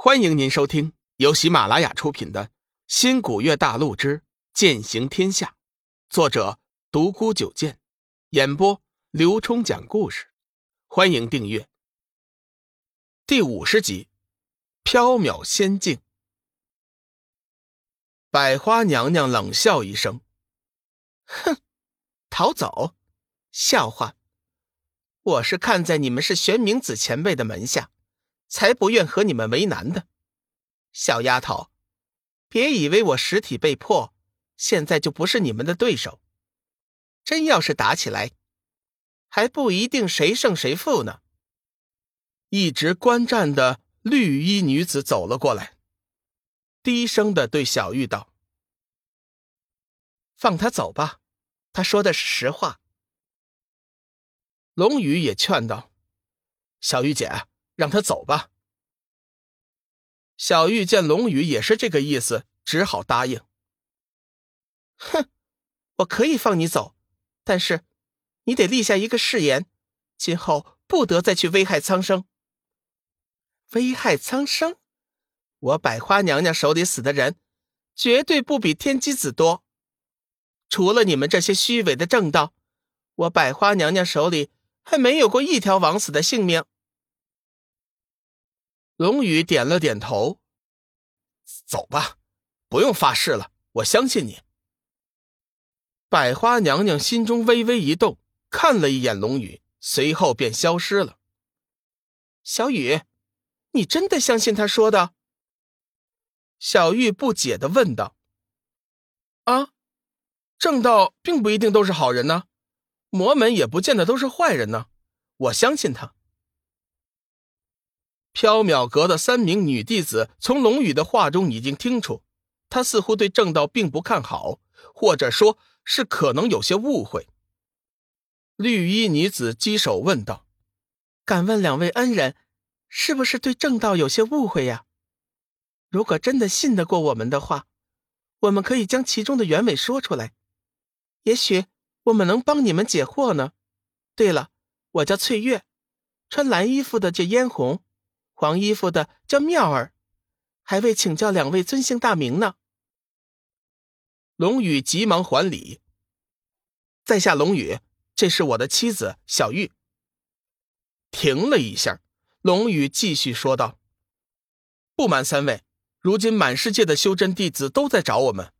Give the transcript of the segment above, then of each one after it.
欢迎您收听由喜马拉雅出品的《新古月大陆之剑行天下》，作者独孤九剑，演播刘冲讲故事。欢迎订阅。第五十集，缥缈仙境。百花娘娘冷笑一声：“哼，逃走？笑话！我是看在你们是玄冥子前辈的门下。”才不愿和你们为难的，小丫头，别以为我实体被破，现在就不是你们的对手。真要是打起来，还不一定谁胜谁负呢。一直观战的绿衣女子走了过来，低声的对小玉道：“放他走吧，他说的是实话。”龙宇也劝道：“小玉姐。”让他走吧。小玉见龙宇也是这个意思，只好答应。哼，我可以放你走，但是你得立下一个誓言，今后不得再去危害苍生。危害苍生？我百花娘娘手里死的人，绝对不比天机子多。除了你们这些虚伪的正道，我百花娘娘手里还没有过一条枉死的性命。龙宇点了点头，走吧，不用发誓了，我相信你。百花娘娘心中微微一动，看了一眼龙宇，随后便消失了。小雨，你真的相信他说的？小玉不解的问道。啊，正道并不一定都是好人呢，魔门也不见得都是坏人呢，我相信他。缥缈阁的三名女弟子从龙宇的话中已经听出，他似乎对正道并不看好，或者说是可能有些误会。绿衣女子稽首问道：“敢问两位恩人，是不是对正道有些误会呀？如果真的信得过我们的话，我们可以将其中的原委说出来，也许我们能帮你们解惑呢。对了，我叫翠月，穿蓝衣服的叫嫣红。”黄衣服的叫妙儿，还未请教两位尊姓大名呢。龙宇急忙还礼：“在下龙宇，这是我的妻子小玉。”停了一下，龙宇继续说道：“不瞒三位，如今满世界的修真弟子都在找我们，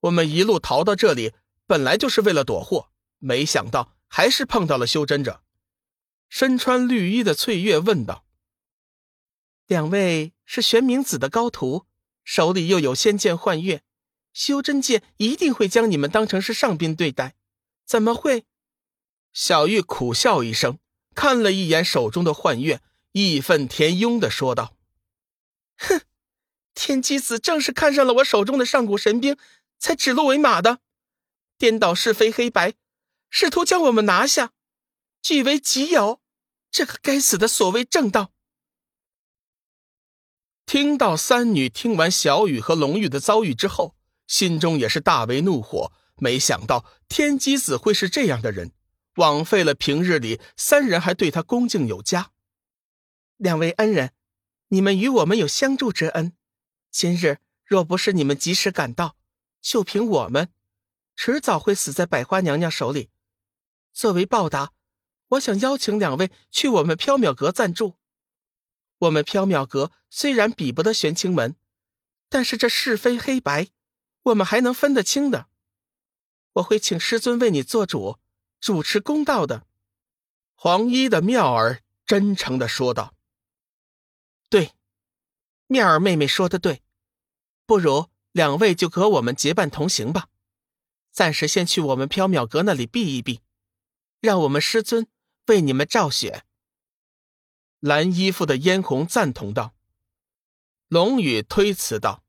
我们一路逃到这里，本来就是为了躲祸，没想到还是碰到了修真者。”身穿绿衣的翠月问道。两位是玄冥子的高徒，手里又有仙剑幻月，修真界一定会将你们当成是上宾对待，怎么会？小玉苦笑一声，看了一眼手中的幻月，义愤填膺的说道：“哼，天机子正是看上了我手中的上古神兵，才指鹿为马的，颠倒是非黑白，试图将我们拿下，据为己有。这个该死的所谓正道！”听到三女听完小雨和龙玉的遭遇之后，心中也是大为怒火。没想到天机子会是这样的人，枉费了平日里三人还对他恭敬有加。两位恩人，你们与我们有相助之恩，今日若不是你们及时赶到，就凭我们，迟早会死在百花娘娘手里。作为报答，我想邀请两位去我们缥缈阁暂住。我们缥缈阁虽然比不得玄清门，但是这是非黑白，我们还能分得清的。我会请师尊为你做主，主持公道的。黄衣的妙儿真诚的说道：“对，妙儿妹妹说的对，不如两位就和我们结伴同行吧。暂时先去我们缥缈阁那里避一避，让我们师尊为你们照雪。”蓝衣服的嫣红赞同道：“龙宇推辞道：‘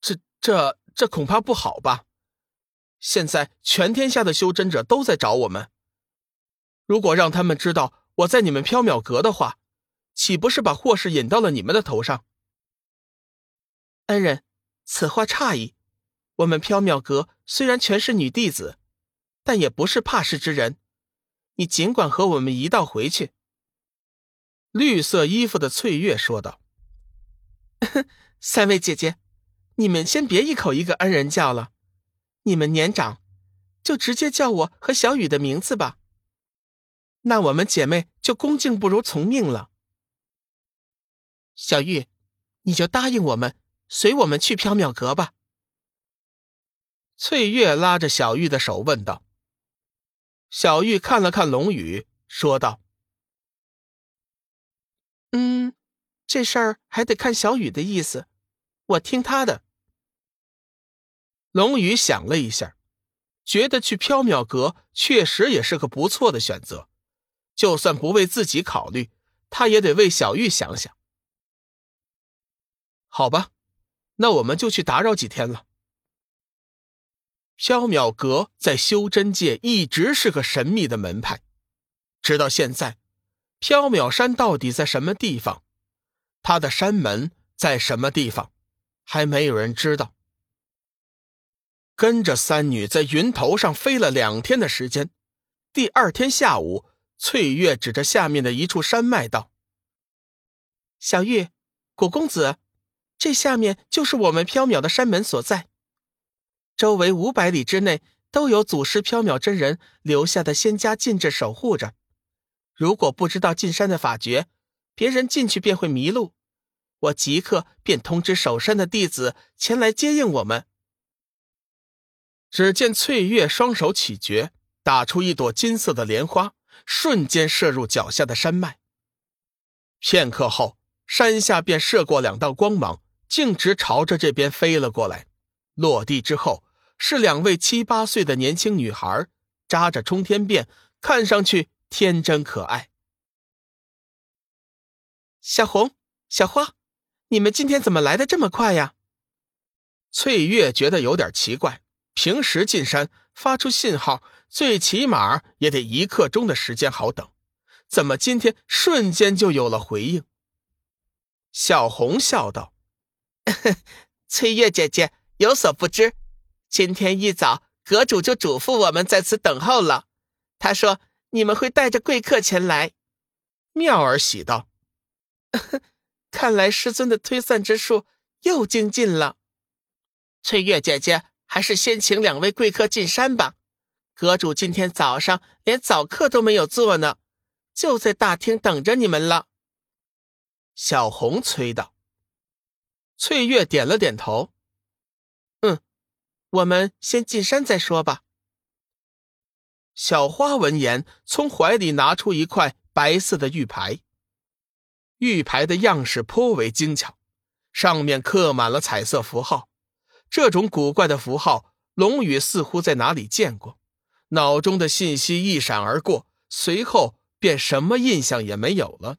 这、这、这恐怕不好吧？现在全天下的修真者都在找我们，如果让他们知道我在你们缥缈阁的话，岂不是把祸事引到了你们的头上？’恩人，此话差矣。我们缥缈阁虽然全是女弟子，但也不是怕事之人。你尽管和我们一道回去。”绿色衣服的翠月说道：“ 三位姐姐，你们先别一口一个恩人叫了，你们年长，就直接叫我和小雨的名字吧。那我们姐妹就恭敬不如从命了。小玉，你就答应我们，随我们去缥缈阁吧。翠月拉着小玉的手问道。小玉看了看龙宇，说道：“嗯，这事儿还得看小雨的意思，我听他的。”龙宇想了一下，觉得去缥缈阁确实也是个不错的选择。就算不为自己考虑，他也得为小玉想想。好吧，那我们就去打扰几天了。缥缈阁在修真界一直是个神秘的门派，直到现在，缥缈山到底在什么地方，它的山门在什么地方，还没有人知道。跟着三女在云头上飞了两天的时间，第二天下午，翠月指着下面的一处山脉道：“小玉，果公子，这下面就是我们缥缈的山门所在。”周围五百里之内都有祖师缥缈真人留下的仙家禁制守护着。如果不知道进山的法诀，别人进去便会迷路。我即刻便通知守山的弟子前来接应我们。只见翠月双手起诀，打出一朵金色的莲花，瞬间射入脚下的山脉。片刻后，山下便射过两道光芒，径直朝着这边飞了过来。落地之后。是两位七八岁的年轻女孩，扎着冲天辫，看上去天真可爱。小红、小花，你们今天怎么来的这么快呀？翠月觉得有点奇怪，平时进山发出信号，最起码也得一刻钟的时间好等，怎么今天瞬间就有了回应？小红笑道：“ 翠月姐姐有所不知。”今天一早，阁主就嘱咐我们在此等候了。他说：“你们会带着贵客前来。”妙儿喜道：“看来师尊的推算之术又精进了。”翠月姐姐，还是先请两位贵客进山吧。阁主今天早上连早课都没有做呢，就在大厅等着你们了。”小红催道。翠月点了点头。嗯我们先进山再说吧。小花闻言，从怀里拿出一块白色的玉牌。玉牌的样式颇为精巧，上面刻满了彩色符号。这种古怪的符号，龙宇似乎在哪里见过，脑中的信息一闪而过，随后便什么印象也没有了。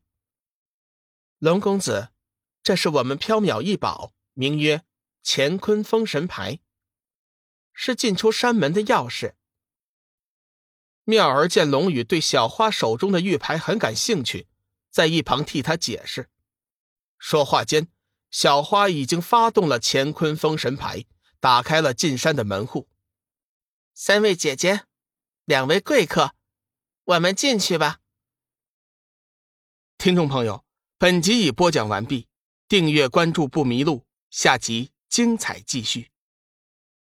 龙公子，这是我们缥缈异宝，名曰乾坤封神牌。是进出山门的钥匙。妙儿见龙宇对小花手中的玉牌很感兴趣，在一旁替他解释。说话间，小花已经发动了乾坤封神牌，打开了进山的门户。三位姐姐，两位贵客，我们进去吧。听众朋友，本集已播讲完毕，订阅关注不迷路，下集精彩继续。